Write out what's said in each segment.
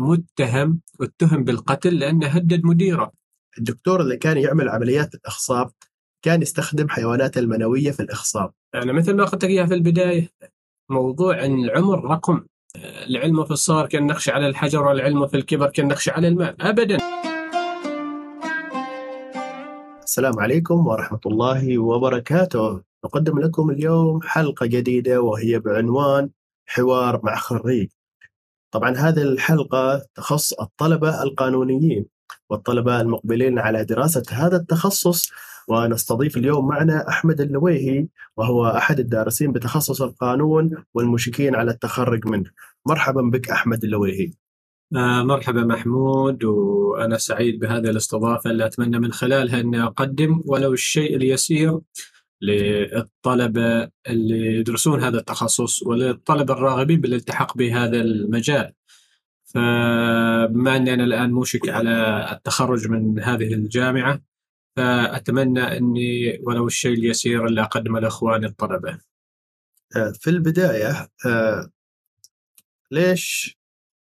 متهم اتهم بالقتل لأنه هدد مديره. الدكتور اللي كان يعمل عمليات الإخصاب كان يستخدم حيوانات المنوية في الإخصاب. يعني مثل ما قلت لك إياها في البداية موضوع أن العمر رقم العلم في الصغر كالنقش على الحجر والعلم في الكبر كالنقش على الماء أبدا. السلام عليكم ورحمة الله وبركاته. نقدم لكم اليوم حلقة جديدة وهي بعنوان حوار مع خريج. طبعا هذه الحلقة تخص الطلبة القانونيين والطلبة المقبلين على دراسة هذا التخصص ونستضيف اليوم معنا أحمد اللويهي وهو أحد الدارسين بتخصص القانون والمشركين على التخرج منه. مرحبا بك أحمد اللويهي آه مرحبا محمود وأنا سعيد بهذه الاستضافة اللي أتمنى من خلالها أني أقدم ولو الشيء اليسير للطلبة اللي يدرسون هذا التخصص وللطلبة الراغبين بالالتحاق بهذا المجال. فبما أني أنا الآن موشك على التخرج من هذه الجامعة فأتمنى أني ولو الشيء اليسير اللي أقدمه لإخواني الطلبة. في البداية ليش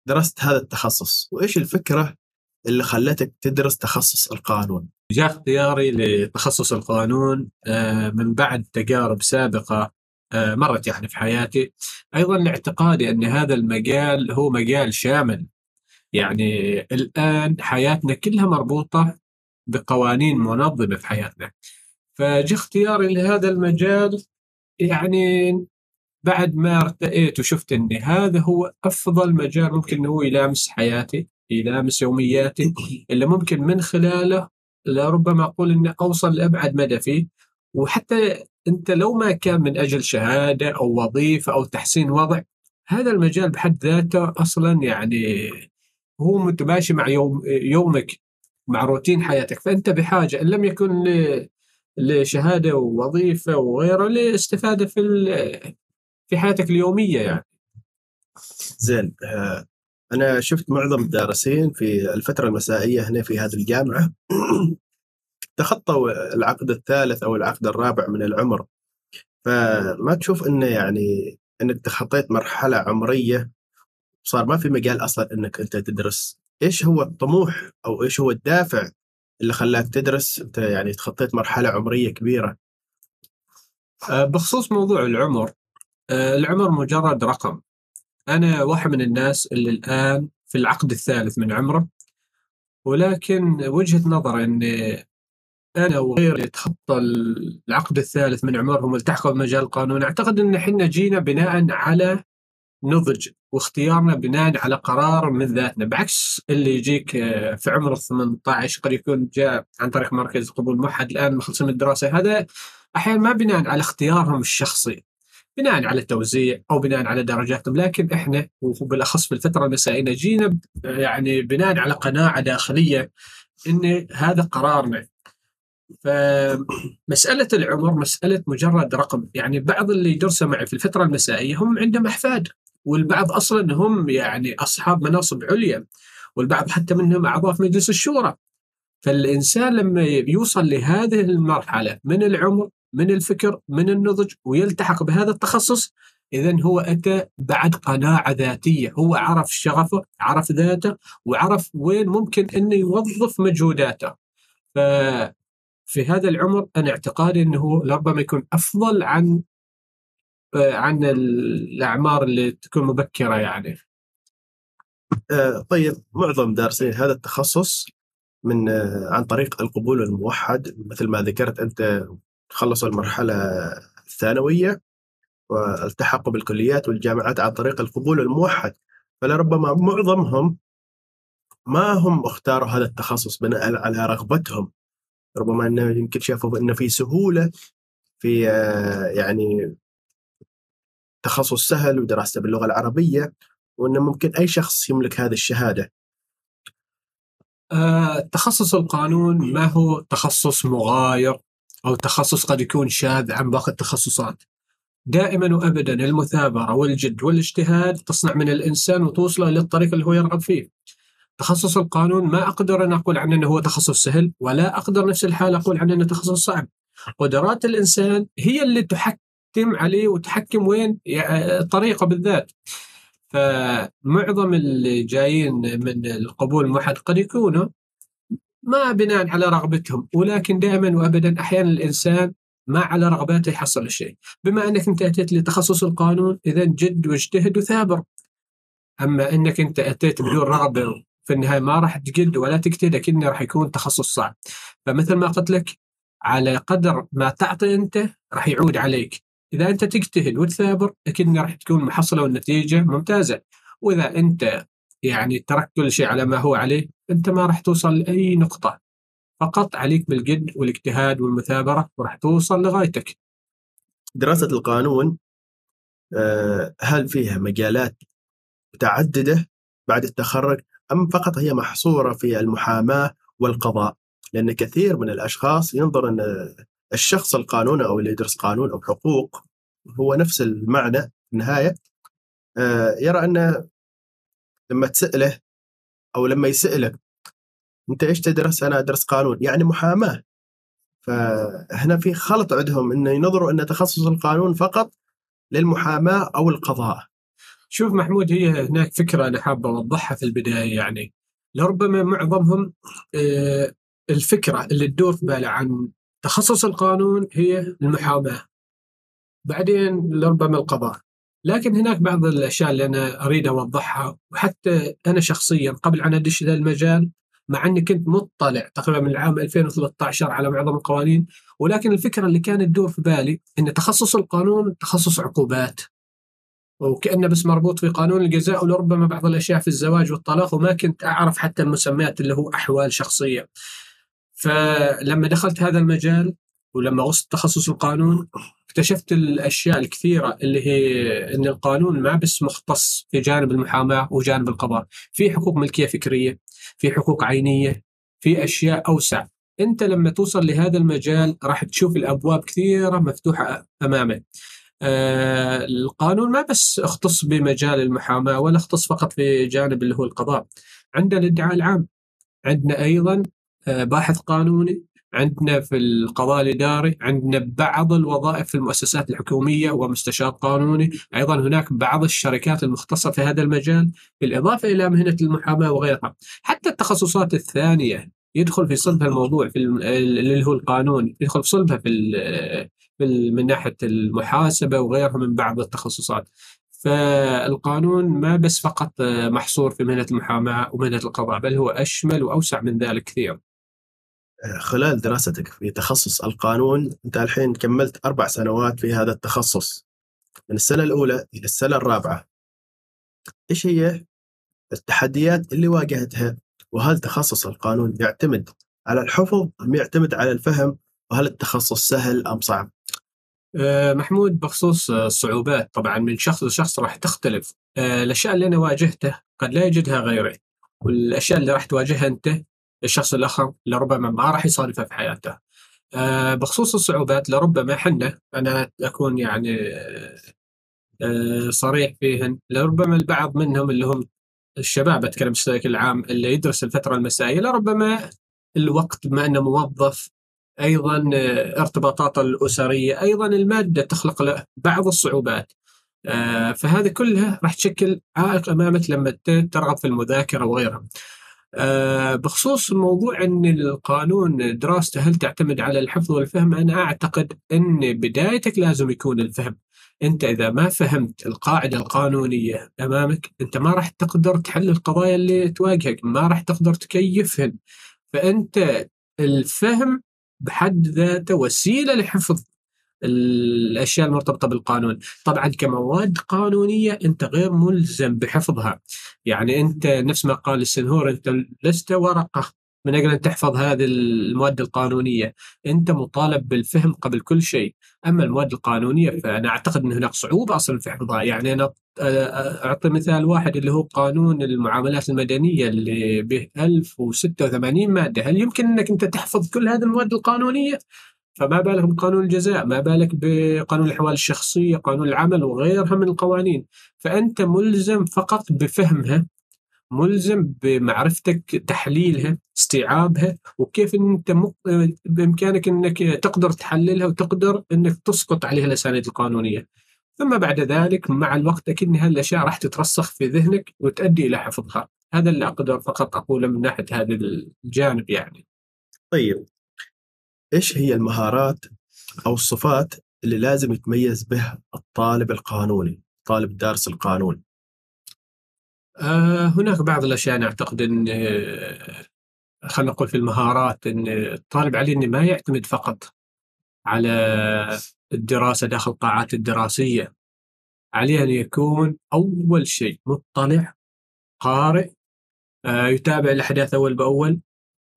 درست هذا التخصص؟ وإيش الفكرة اللي خلتك تدرس تخصص القانون؟ جاء اختياري لتخصص القانون آه، من بعد تجارب سابقة مرت يعني في حياتي. أيضا لاعتقادي أن هذا المجال هو مجال شامل. يعني الآن حياتنا كلها مربوطة بقوانين منظمة في حياتنا. فجاء اختياري لهذا المجال يعني بعد ما ارتأيت وشفت أن هذا هو أفضل مجال ممكن هو يلامس حياتي يلامس يومياتي اللي ممكن من خلاله لربما أقول انه أوصل لأبعد مدى فيه. وحتى أنت لو ما كان من أجل شهادة أو وظيفة أو تحسين وضع هذا المجال بحد ذاته أصلا يعني هو متماشي مع يوم يومك مع روتين حياتك. فأنت بحاجة إن لم يكن لشهادة ووظيفة وغيره لاستفادة في في حياتك اليومية يعني. زين آه، أنا شفت معظم الدارسين في الفترة المسائية هنا في هذه الجامعة. تخطوا العقد الثالث أو العقد الرابع من العمر. فما تشوف إنه يعني إنك تخطيت مرحلة عمرية صار ما في مجال أصلا إنك أنت تدرس. إيش هو الطموح أو إيش هو الدافع اللي خلاك تدرس؟ أنت يعني تخطيت مرحلة عمرية كبيرة. آه، بخصوص موضوع العمر آه، العمر مجرد رقم. أنا واحد من الناس اللي الآن في العقد الثالث من عمره ولكن وجهة نظري ان أنا وغيري يتخطى العقد الثالث من عمرهم والتحقوا بمجال القانون أعتقد إن إحنا جينا بناء على نضج واختيارنا بناء على قرار من ذاتنا. بعكس اللي يجيك آه، في عمر 18 قد يكون جاء عن طريق مركز قبول موحد الآن مخلصين الدراسة هذا أحيانا ما بناء على اختيارهم الشخصي بناء على التوزيع أو بناء على درجاتهم. لكن إحنا وبالأخص في الفترة المسائية جينا يعني بناء على قناعة داخلية إن هذا قرارنا. فمسألة العمر مسألة مجرد رقم. يعني بعض اللي يدرسوا معي في الفترة المسائية هم عندهم أحفاد والبعض أصلا هم يعني أصحاب مناصب عليا والبعض حتى منهم أعضاء في مجلس الشورى. فالإنسان لما يوصل لهذه المرحلة من العمر من الفكر من النضج ويلتحق بهذا التخصص إذا هو أتى بعد قناعة ذاتية. هو عرف شغفه عرف ذاته وعرف وين ممكن أنه يوظف مجهوداته. ف في هذا العمر أنا اعتقادي إنه لربما يكون أفضل عن آه، عن الأعمار اللي تكون مبكرة يعني. آه طيب معظم دارسين هذا التخصص من آه عن طريق القبول الموحد مثل ما ذكرت أنت خلصوا المرحلة الثانوية والتحقوا بالكليات والجامعات عن طريق القبول الموحد فلربما معظمهم ما هم اختاروا هذا التخصص بناء على رغبتهم ربما أنه يمكن شافوا انه في سهولة في آه، يعني تخصص سهل ودراسته باللغة العربية وانه ممكن أي شخص يملك هذه الشهادة. آه، تخصص القانون ما هو تخصص مغاير أو تخصص قد يكون شاذ عن باقي التخصصات. دائما وابدا المثابرة والجد والاجتهاد تصنع من الإنسان وتوصله للطريق اللي هو يرغب فيه. تخصص القانون ما أقدر أن أقول عنه إنه هو تخصص سهل ولا أقدر نفس الحال أقول عنه إنه تخصص صعب. قدرات الإنسان هي اللي تحكم عليه وتحكم وين طريقة بالذات. فمعظم اللي جايين من القبول الموحد قد يكونوا ما بناء على رغبتهم ولكن دائما وابدا أحيانا الإنسان ما على رغباته يحصل الشيء بما أنك أنت أتيت لتخصص القانون اذا جد واجتهد وثابر أما أنك أنت أتيت بدون رغبة في النهاية ما راح تجد ولا تجتهد أكيد راح يكون تخصص صعب. فمثل ما قلت لك على قدر ما تعطي أنت راح يعود عليك. إذا أنت تجتهد وتثابر أكيد راح تكون محصلة والنتيجة ممتازة. وإذا أنت يعني تركت كل شيء على ما هو عليه أنت ما راح توصل لأي نقطة. فقط عليك بالجد والاجتهاد والمثابرة وراح توصل لغايتك. دراسة القانون آه، هل فيها مجالات متعددة بعد التخرج؟ أم فقط هي محصورة في المحاماة والقضاء؟ لأن كثير من الأشخاص ينظر أن الشخص القانوني أو اللي يدرس قانون أو حقوق هو نفس المعنى في النهاية آه، يرى انه لما تسأله أو لما يسألك أنت إيش تدرس؟ أنا أدرس قانون يعني محاماة فهنا في خلط عندهم انه ينظروا أن تخصص القانون فقط للمحاماة أو القضاء. شوف محمود هي هناك فكرة أنا حاب أوضحها في البداية يعني لربما معظمهم آه، الفكرة اللي تدور في باله عن تخصص القانون هي المحاماة. بعدين لربما القضاء. لكن هناك بعض الأشياء اللي أنا أريد أوضحها وحتى أنا شخصيا قبل أن أدش ذا المجال مع أني كنت مطلع تقريبا من العام 2013 على معظم القوانين ولكن الفكرة اللي كانت تدور في بالي إن تخصص القانون تخصص عقوبات وكأنه بس مربوط في قانون الجزاء ولربما بعض الأشياء في الزواج والطلاق وما كنت أعرف حتى المسميات اللي هو أحوال شخصية. فلما دخلت هذا المجال ولما وصلت تخصص القانون اكتشفت الأشياء الكثيرة اللي هي إن القانون ما بس مختص في جانب المحاماة وجانب القضاء، في حقوق ملكية فكرية، في حقوق عينية، في أشياء أوسع. أنت لما توصل لهذا المجال راح تشوف الأبواب كثيرة مفتوحة أمامك. آه القانون ما بس اختص بمجال المحاماة ولا اختص فقط في جانب اللي هو القضاء. عندنا الادعاء العام. عندنا أيضا آه باحث قانوني عندنا في القضاء الإداري عندنا بعض الوظائف في المؤسسات الحكومية ومستشار قانوني أيضا هناك بعض الشركات المختصة في هذا المجال بالإضافة إلى مهنة المحاماة وغيرها حتى التخصصات الثانية يدخل في صلبها الموضوع في اللي هو القانون يدخل في صلبها في من ناحية المحاسبة وغيرها من بعض التخصصات. فالقانون ما بس فقط محصور في مهنة المحاماة ومهنة القضاء بل هو أشمل وأوسع من ذلك كثير خلال دراستك في تخصص القانون أنت الحين كملت أربع سنوات في هذا التخصص. من السنة الأولى إلى السنة الرابعة إيش هي التحديات اللي واجهتها؟ وهل تخصص القانون يعتمد على الحفظ أم يعتمد على الفهم؟ وهل التخصص سهل أم صعب؟ أه، محمود بخصوص الصعوبات طبعا من شخص لشخص راح تختلف أه، الأشياء اللي أنا واجهتها قد لا يجدها غيري والأشياء اللي راح تواجهها أنت الشخص الآخر لربما ما راح يصادفها في حياته. آه بخصوص الصعوبات لربما حنا أنا أكون يعني آه صريح فيهن لربما البعض منهم اللي هم الشباب أتكلم بشكل عام اللي يدرس الفترة المسائية لربما الوقت بما إنه موظف أيضا آه، ارتباطاته الأسرية أيضا المادة تخلق له بعض الصعوبات. آه فهذه كلها راح تشكل عائق أمامك لما ترغب في المذاكرة وغيرها. آه، بخصوص موضوع إن القانون دراسته هل تعتمد على الحفظ والفهم؟ أنا أعتقد إن بدايتك لازم يكون الفهم. أنت إذا ما فهمت القاعدة القانونية أمامك أنت ما راح تقدر تحل القضايا اللي تواجهك ما راح تقدر تكيفهن فأنت الفهم بحد ذاته وسيلة لحفظ الأشياء المرتبطة بالقانون، طبعا كمواد قانونية أنت غير ملزم بحفظها، يعني أنت نفس ما قال السنهور أنت لست ورقة. من أجل أن تحفظ هذه المواد القانونية، أنت مطالب بالفهم قبل كل شيء، أما المواد القانونية فأنا أعتقد أن هناك صعوبة أصلا في حفظها، يعني أنا أعطي مثال واحد اللي هو قانون المعاملات المدنية اللي به 1086 مادة، هل يمكن أنك أنت تحفظ كل هذه المواد القانونية؟ فما بالك بقانون الجزاء ما بالك بقانون الأحوال الشخصية قانون العمل وغيرها من القوانين. فأنت ملزم فقط بفهمها ملزم بمعرفتك تحليلها استيعابها وكيف أنت بإمكانك إنك تقدر تحللها وتقدر إنك تسقط عليها الأسانيد القانونية. ثم بعد ذلك مع الوقت أكيد إن هذه الاشياء راح تترسخ في ذهنك وتؤدي إلى حفظها. هذا اللي أقدر فقط أقوله من ناحية هذا الجانب يعني. طيب. إيش هي المهارات أو الصفات اللي لازم يتميز به الطالب القانوني طالب دارس القانون هناك بعض الأشياء أنا أعتقد إن آه، خلينا نقول في المهارات إن الطالب عليه إنه ما يعتمد فقط على الدراسة داخل القاعات الدراسية. عليه أن يكون أول شيء مطلع قارئ آه يتابع الأحداث أول بأول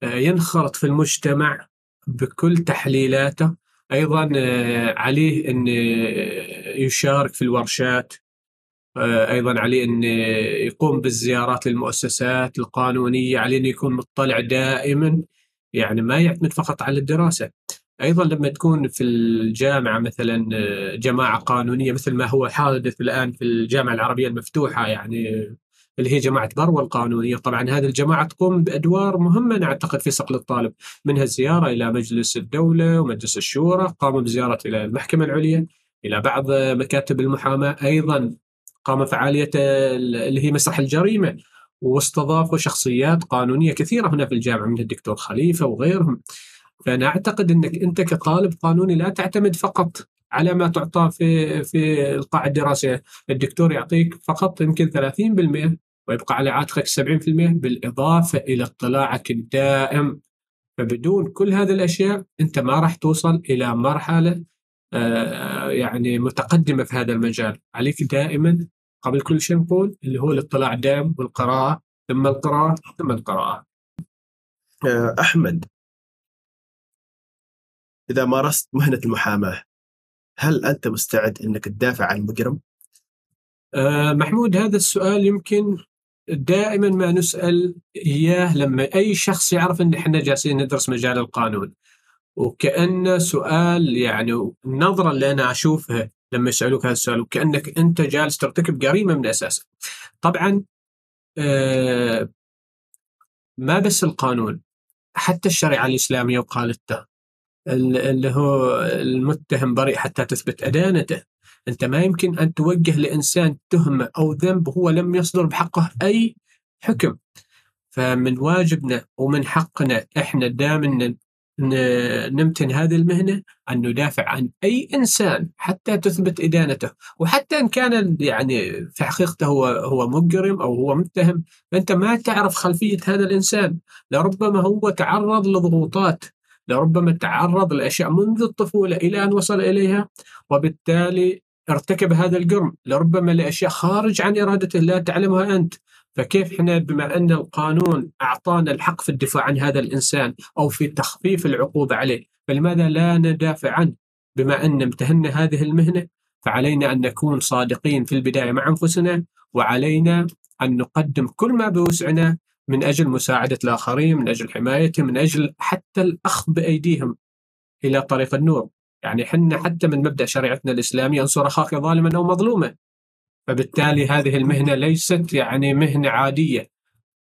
آه ينخرط في المجتمع بكل تحليلاته. أيضا آه، عليه إن يشارك في الورشات. آه، أيضا عليه أن يقوم بالزيارات للمؤسسات القانونية عليه أن يكون مطلع دائما يعني ما يعتمد فقط على الدراسة. أيضا لما تكون في الجامعة مثلا جماعة قانونية مثل ما هو حادث الآن في الجامعة العربية المفتوحة يعني اللي هي جماعة بروى القانونية، طبعا هذه الجماعة تقوم بأدوار مهمة أنا اعتقد في صقل الطالب، منها الزيارة إلى مجلس الدولة ومجلس الشورى، قاموا بزيارة إلى المحكمة العليا، إلى بعض مكاتب المحاماة، أيضا قام فعالية اللي هي مسرح الجريمة واستضافوا شخصيات قانونية كثيرة هنا في الجامعة من الدكتور خليفة وغيرهم. فأنا أعتقد إنك أنت كطالب قانوني لا تعتمد فقط على ما تعطى في في القاعة الدراسية، الدكتور يعطيك فقط يمكن 30% ويبقى على عاتقك 70% بالإضافة إلى اطلاعك الدائم فبدون كل هذه الأشياء أنت ما راح توصل إلى مرحلة يعني متقدمة في هذا المجال، عليك دائما قبل كل شيء نقول اللي هو الاطلاع الدائم والقراءة ثم القراءة ثم القراءة. آه، أحمد إذا مارست مهنة المحاماة هل أنت مستعد أنك تدافع عن المجرم؟ أه محمود هذا السؤال يمكن دائما ما نسأل إياه لما أي شخص يعرف إن إحنا جالسين ندرس مجال القانون وكانه سؤال يعني النظره اللي أنا أشوفها لما يسألوك هذا السؤال وكأنك أنت جالس ترتكب جريمة من أساسها. طبعا أه ما بس القانون حتى الشريعة الإسلامية وقالته اللي هو المتهم بريء حتى تثبت أدانته أنت ما يمكن أن توجه لإنسان تهمه أو ذنب هو لم يصدر بحقه أي حكم فمن واجبنا ومن حقنا إحنا دائما نمتن هذه المهنة أن ندافع عن أي إنسان حتى تثبت إدانته. وحتى إن كان يعني في حقيقته هو هو مجرم أو هو متهم فأنت ما تعرف خلفية هذا الإنسان. لربما هو تعرض لضغوطات لربما تعرض لأشياء منذ الطفولة إلى أن وصل إليها وبالتالي ارتكب هذا الجرم. لربما لأشياء خارج عن إرادته لا تعلمها أنت. فكيف إحنا بما أن القانون أعطانا الحق في الدفاع عن هذا الإنسان أو في تخفيف العقوبة عليه، فلماذا لا ندافع عنه؟ بما أن امتهنا هذه المهنة فعلينا أن نكون صادقين في البداية مع أنفسنا وعلينا أن نقدم كل ما بوسعنا من أجل مساعدة الآخرين، من أجل حمايتهم، من أجل حتى الأخذ بأيديهم إلى طريق النور، يعني حنا حتى من مبدأ شريعتنا الإسلامية انصر اخاك ظالما أو مظلوما. فبالتالي هذه المهنة ليست يعني مهنة عادية.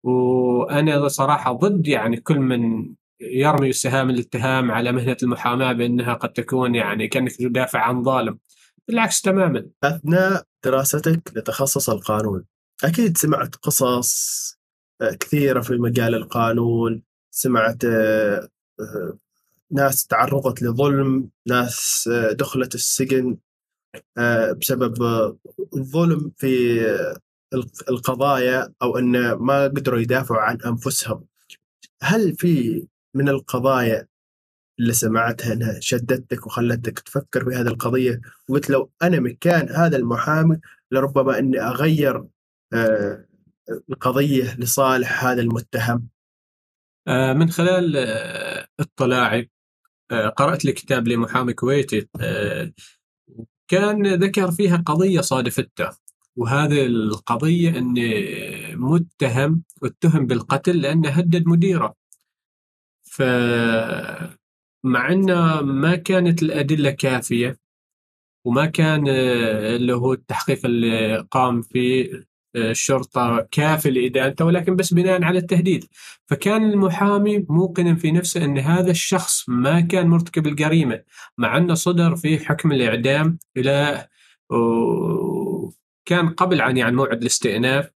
وأنا صراحة ضد يعني كل من يرمي السهام الاتهام على مهنة المحاماة بأنها قد تكون يعني كأنك تدافع عن ظالم. بالعكس تماما. أثناء دراستك لتخصص القانون أكيد سمعت قصص كثيرة في مجال القانون سمعت آه، آه، ناس تعرضت لظلم ناس آه، دخلت السجن بسبب الظلم في القضايا أو أن ما قدروا يدافعوا عن أنفسهم هل في من القضايا اللي سمعتها أنها شدتك وخلتك تفكر في هذه القضية وقلت لو أنا مكان هذا المحامي لربما أني أغير القضية لصالح هذا المتهم؟ آه، من خلال آه، اطلاعي آه، قرأت لي كتاب لمحامي كويتي كان ذكر فيها قضية صادفته وهذه القضية أن متهم اتهم بالقتل لأنه هدد مديره. فمع أن ما كانت الأدلة كافية وما كان اللي هو التحقيق اللي قام فيه الشرطه كافي لادانته ولكن بس بناء على التهديد. فكان المحامي موقنا في نفسه أن هذا الشخص ما كان مرتكب الجريمة مع أنه صدر في حكم الإعدام إلى وكان قبل عن يعني موعد الاستئناف.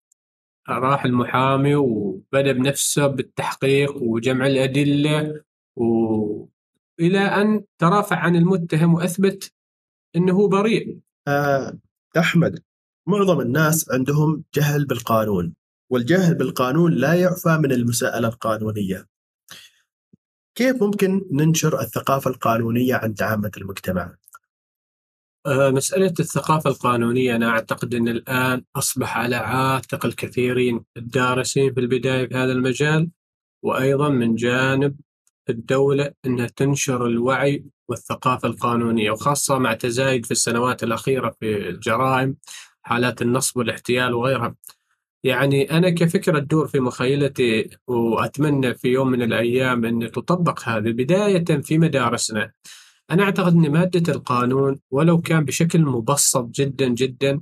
راح المحامي وبدأ بنفسه بالتحقيق وجمع الأدلة وإلى أن ترافع عن المتهم وأثبت أنه بريء. آه، أحمد معظم الناس عندهم جهل بالقانون والجهل بالقانون لا يعفى من المساءلة القانونية كيف ممكن ننشر الثقافة القانونية عند عامة المجتمع؟ آه، مسألة الثقافة القانونية أنا أعتقد أن الآن أصبح على عاتق الكثيرين الدارسين في البداية في هذا المجال وأيضا من جانب الدولة أنها تنشر الوعي والثقافة القانونية وخاصة مع تزايد في السنوات الأخيرة في الجرائم حالات النصب والاحتيال وغيرها. يعني أنا كفكرة تدور في مخيلتي وأتمنى في يوم من الأيام أن تطبق هذه بداية في مدارسنا. أنا أعتقد أن مادة القانون ولو كان بشكل مبسط جدا جدا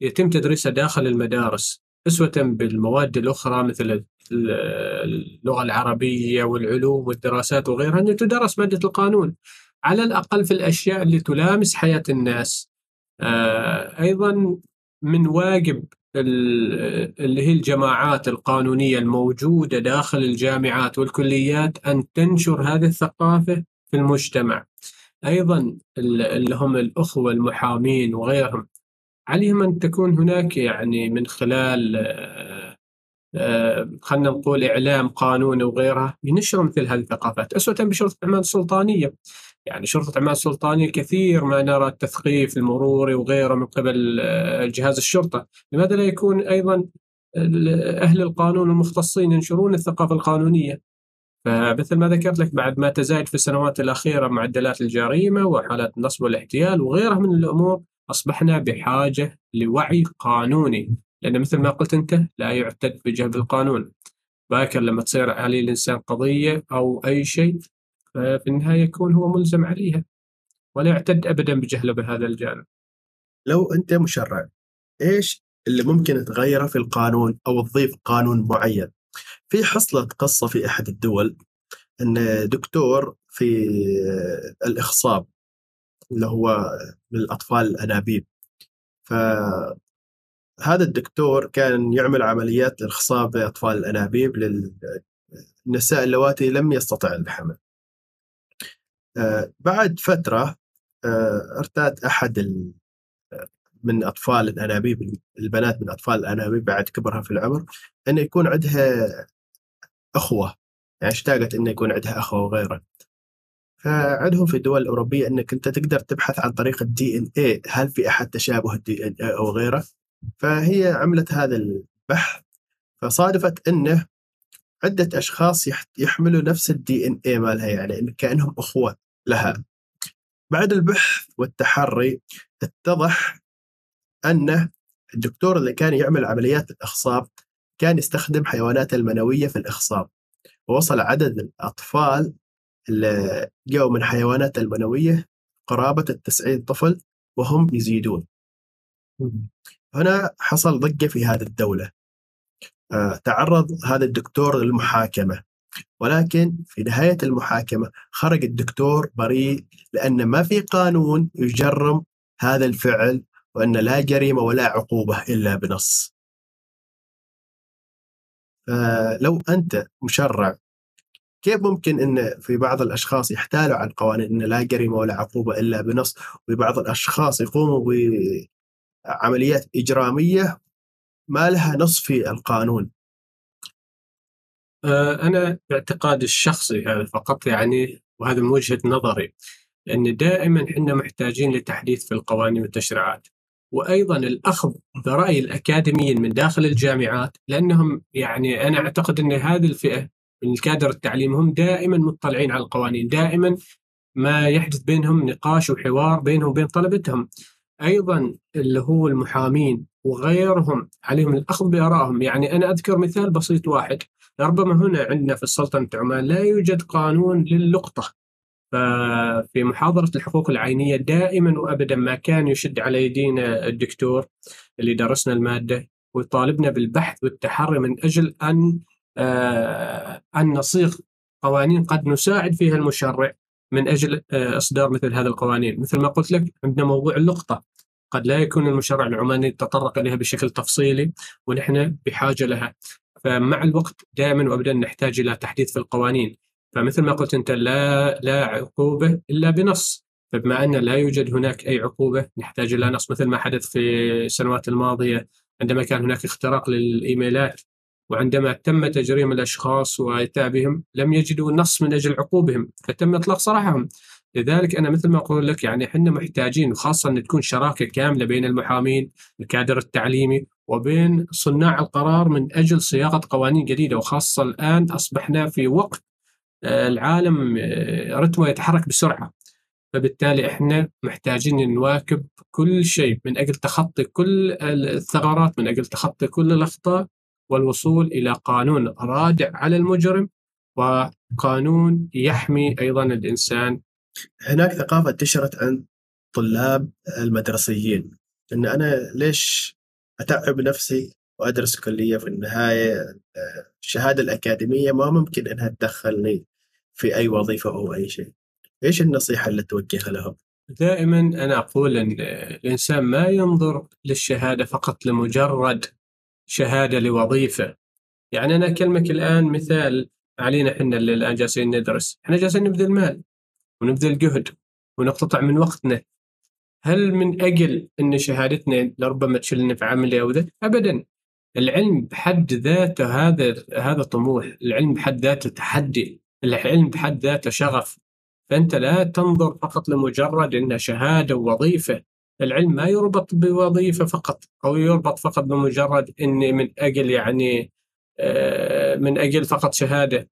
يتم تدريسها داخل المدارس أسوة بالمواد الأخرى مثل اللغة العربية والعلوم والدراسات وغيرها أن تدرس مادة القانون. على الأقل في الأشياء اللي تلامس حياة الناس. آه، أيضا من واجب اللي هي الجماعات القانونية الموجودة داخل الجامعات والكليات أن تنشر هذه الثقافة في المجتمع. أيضا اللي هم الأخوة المحامين وغيرهم. عليهم أن تكون هناك يعني من خلال آه، آه، خلينا نقول إعلام قانوني وغيرها ينشر مثل هذه الثقافات. أسوة بشرطة أعمال السلطانية يعني شرطة أعمال السلطانية كثير ما نرى التثقيف المروري وغيره من قبل آه، جهاز الشرطة. لماذا لا يكون أيضا أهل القانون المختصين ينشرون الثقافة القانونية؟ فمثل ما ذكرت لك بعد ما تزايد في السنوات الأخيرة معدلات الجريمة وحالات النصب والاحتيال وغيرها من الأمور أصبحنا بحاجة لوعي قانوني. لأن مثل ما قلت أنت لا يعتد بجهل القانون. باكر لما تصير عليه الإنسان قضية أو أي شيء ففي النهاية يكون هو ملزم عليها ولا يعتد أبدا بجهله بهذا الجانب. لو أنت مشرع إيش اللي ممكن تغيره في القانون أو تضيف قانون معين؟ في حصلت قصة في أحد الدول أن دكتور في الإخصاب اللي هو للأطفال الأنابيب فهذا الدكتور كان يعمل عمليات إخصاب لأطفال الأنابيب للنساء اللواتي لم يستطع الحمل. بعد فترة آه، ارتاد أحد من أطفال الأنابيب البنات من أطفال الأنابيب بعد كبرها في العمر أن يكون عندها أخوة. يعني اشتاقت أنه يكون عندها أخوة وغيره. فعندهم في الدول الأوروبية أنك أنت تقدر تبحث عن طريق ال DNA هل في أحد تشابه ال DNA أو غيره؟ فهي عملت هذا البحث فصادفت أنه عدة أشخاص يحملوا نفس ال DNA مالها يعني كأنهم أخوة. لها. بعد البحث والتحري اتضح أنه الدكتور اللي كان يعمل عمليات الإخصاب كان يستخدم حيوانات المنوية في الإخصاب. ووصل عدد الأطفال اللي جاءوا من حيوانات المنوية قرابة التسعين طفل وهم يزيدون. هنا حصل ضجة في هذه الدولة. آه، تعرض هذا الدكتور للمحاكمة. ولكن في نهاية المحاكمة خرج الدكتور بريء لأن ما في قانون يجرم هذا الفعل وأن لا جريمة ولا عقوبة إلا بنص. فلو أنت مشرع كيف ممكن أن في بعض الأشخاص يحتالوا عن قوانين أن لا جريمة ولا عقوبة إلا بنص وبعض الأشخاص يقوموا بعمليات إجرامية ما لها نص في القانون؟ أنا باعتقادي الشخصي هذا فقط يعني وهذا من وجهة نظري أن دائما إحنا محتاجين لتحديث في القوانين والتشريعات. وأيضا الأخذ برأي الأكاديميين من داخل الجامعات لأنهم يعني أنا أعتقد أن هذه الفئة من الكادر التعليم هم دائما مطلعين على القوانين دائما ما يحدث بينهم نقاش وحوار بينهم وبين طلبتهم. أيضا اللي هو المحامين وغيرهم عليهم الأخذ بآرائهم. يعني أنا أذكر مثال بسيط واحد. ربما هنا عندنا في السلطنة عمان لا يوجد قانون للقطة. ففي محاضرة الحقوق العينية دائما وأبدا ما كان يشد على يدينا الدكتور اللي درسنا المادة ويطالبنا بالبحث والتحري من أجل أن آه أن نصيغ قوانين قد نساعد فيها المشرع من أجل آه إصدار مثل هذه القوانين. مثل ما قلت لك عندنا موضوع اللقطة. قد لا يكون المشرع العماني تطرق إليها بشكل تفصيلي ونحن بحاجة لها. فمع الوقت دائما وابدا نحتاج إلى تحديث في القوانين. فمثل ما قلت أنت لا لا عقوبة إلا بنص. فبما أن لا يوجد هناك أي عقوبة نحتاج إلى نص مثل ما حدث في السنوات الماضية. عندما كان هناك اختراق للإيميلات وعندما تم تجريم الأشخاص واتابهم لم يجدوا نص من أجل عقوبهم فتم إطلاق سراحهم لذلك أنا مثل ما أقول لك يعني إحنا محتاجين وخاصه إن تكون شراكة كاملة بين المحامين الكادر التعليمي وبين صناع القرار من أجل صياغة قوانين جديدة وخاصة الآن أصبحنا في وقت آه، العالم آه، رتمه يتحرك بسرعة فبالتالي إحنا محتاجين نواكب كل شيء من أجل تخطي كل الثغرات من أجل تخطي كل الأخطاء والوصول إلى قانون رادع على المجرم وقانون يحمي أيضا الإنسان. هناك ثقافة انتشرت عند طلاب المدرسيين إن أنا ليش أتعب نفسي وأدرس كلية في النهاية الشهادة الأكاديمية ما ممكن إنها تدخلني في أي وظيفة أو أي شيء. إيش النصيحة اللي توجهها لهم؟ دائما أنا أقول إن الإنسان ما ينظر للشهادة فقط لمجرد شهادة لوظيفة. يعني أنا أكلمك الآن مثال علينا إحنا اللي الآن جالسين ندرس، إحنا جالسين نبذل مال ونبذل جهد ونقتطع من وقتنا. هل من أجل أن شهادتنا لربما تشلنا في عمل أو ذا؟ ابدا. العلم بحد ذاته هذا هذا طموح، العلم بحد ذاته تحدي، العلم بحد ذاته شغف، فأنت لا تنظر فقط لمجرد أنها شهادة ووظيفة العلم ما يربط بوظيفة فقط أو يربط فقط بمجرد أني من أجل يعني آه، من أجل فقط شهادة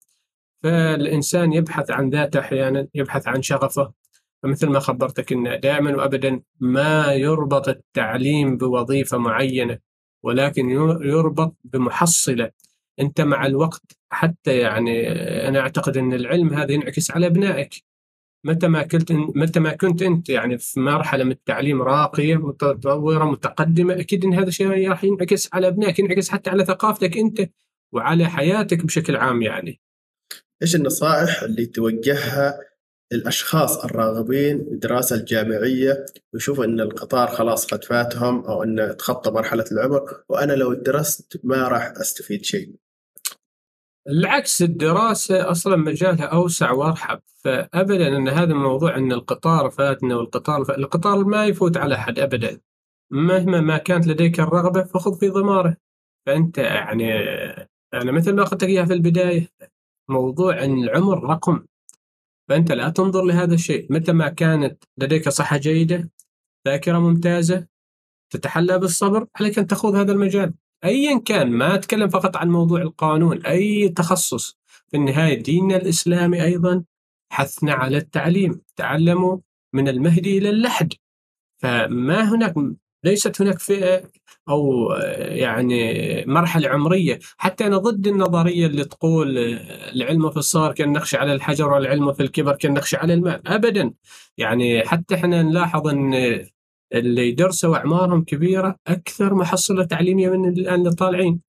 فالإنسان يبحث عن ذاته أحيانا يبحث عن شغفه. فمثل ما خبرتك أن دائما وأبدا ما يربط التعليم بوظيفة معينة ولكن يربط بمحصلة. أنت مع الوقت حتى يعني أنا أعتقد أن العلم هذا ينعكس على أبنائك. متى ما كنت متى ما كنت أنت يعني في مرحلة من التعليم راقية متطورة متقدمة أكيد إن هذا الشيء راح ينعكس على أبنائك ينعكس حتى على ثقافتك أنت وعلى حياتك بشكل عام يعني. إيش النصائح اللي توجهها للاشخاص الراغبين بالدراسه الجامعية ويشوفوا إن القطار خلاص قد فاتهم أو انه تخطى مرحلة العمر وأنا لو درست ما راح أستفيد شيء. العكس الدراسة أصلا مجالها أوسع وأرحب. فأبدا أن هذا الموضوع أن القطار فاتنا والقطار فات القطار ما يفوت على أحد أبدا. مهما ما كانت لديك الرغبة فخذ في ضماره. فأنت يعني يعني مثل ما أخذتك إياها في البداية. موضوع أن العمر رقم. فأنت لا تنظر لهذا الشيء. متى ما كانت لديك صحة جيدة ذاكرة ممتازة تتحلى بالصبر عليك أن تخوض هذا المجال. ايا كان ما أتكلم فقط عن موضوع القانون أي تخصص. في النهاية ديننا الإسلامي أيضا حثنا على التعليم. تعلموا من المهدي إلى اللحد. فما هناك ليست هناك فئة أو يعني مرحلة عمرية حتى أنا ضد النظرية اللي تقول العلم في الصغر كالنقش على الحجر والعلم في الكبر كالنقش على الماء ابدا يعني حتى إحنا نلاحظ إن اللي درسوا أعمارهم كبيرة أكثر محصله تعليمية من الآن اللي طالعين.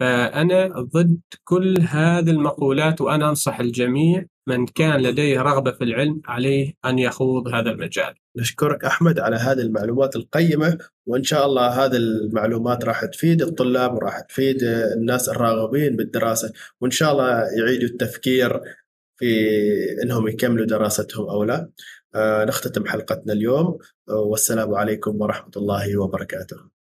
فأنا ضد كل هذه المقولات وأنا أنصح الجميع من كان لديه رغبة في العلم عليه أن يخوض هذا المجال. نشكرك أحمد على هذه المعلومات القيمة وإن شاء الله هذه المعلومات راح تفيد الطلاب وراح تفيد الناس الراغبين بالدراسة وإن شاء الله يعيدوا التفكير في إنهم يكملوا دراستهم أو لا. آه، نختتم حلقتنا اليوم والسلام عليكم ورحمة الله وبركاته.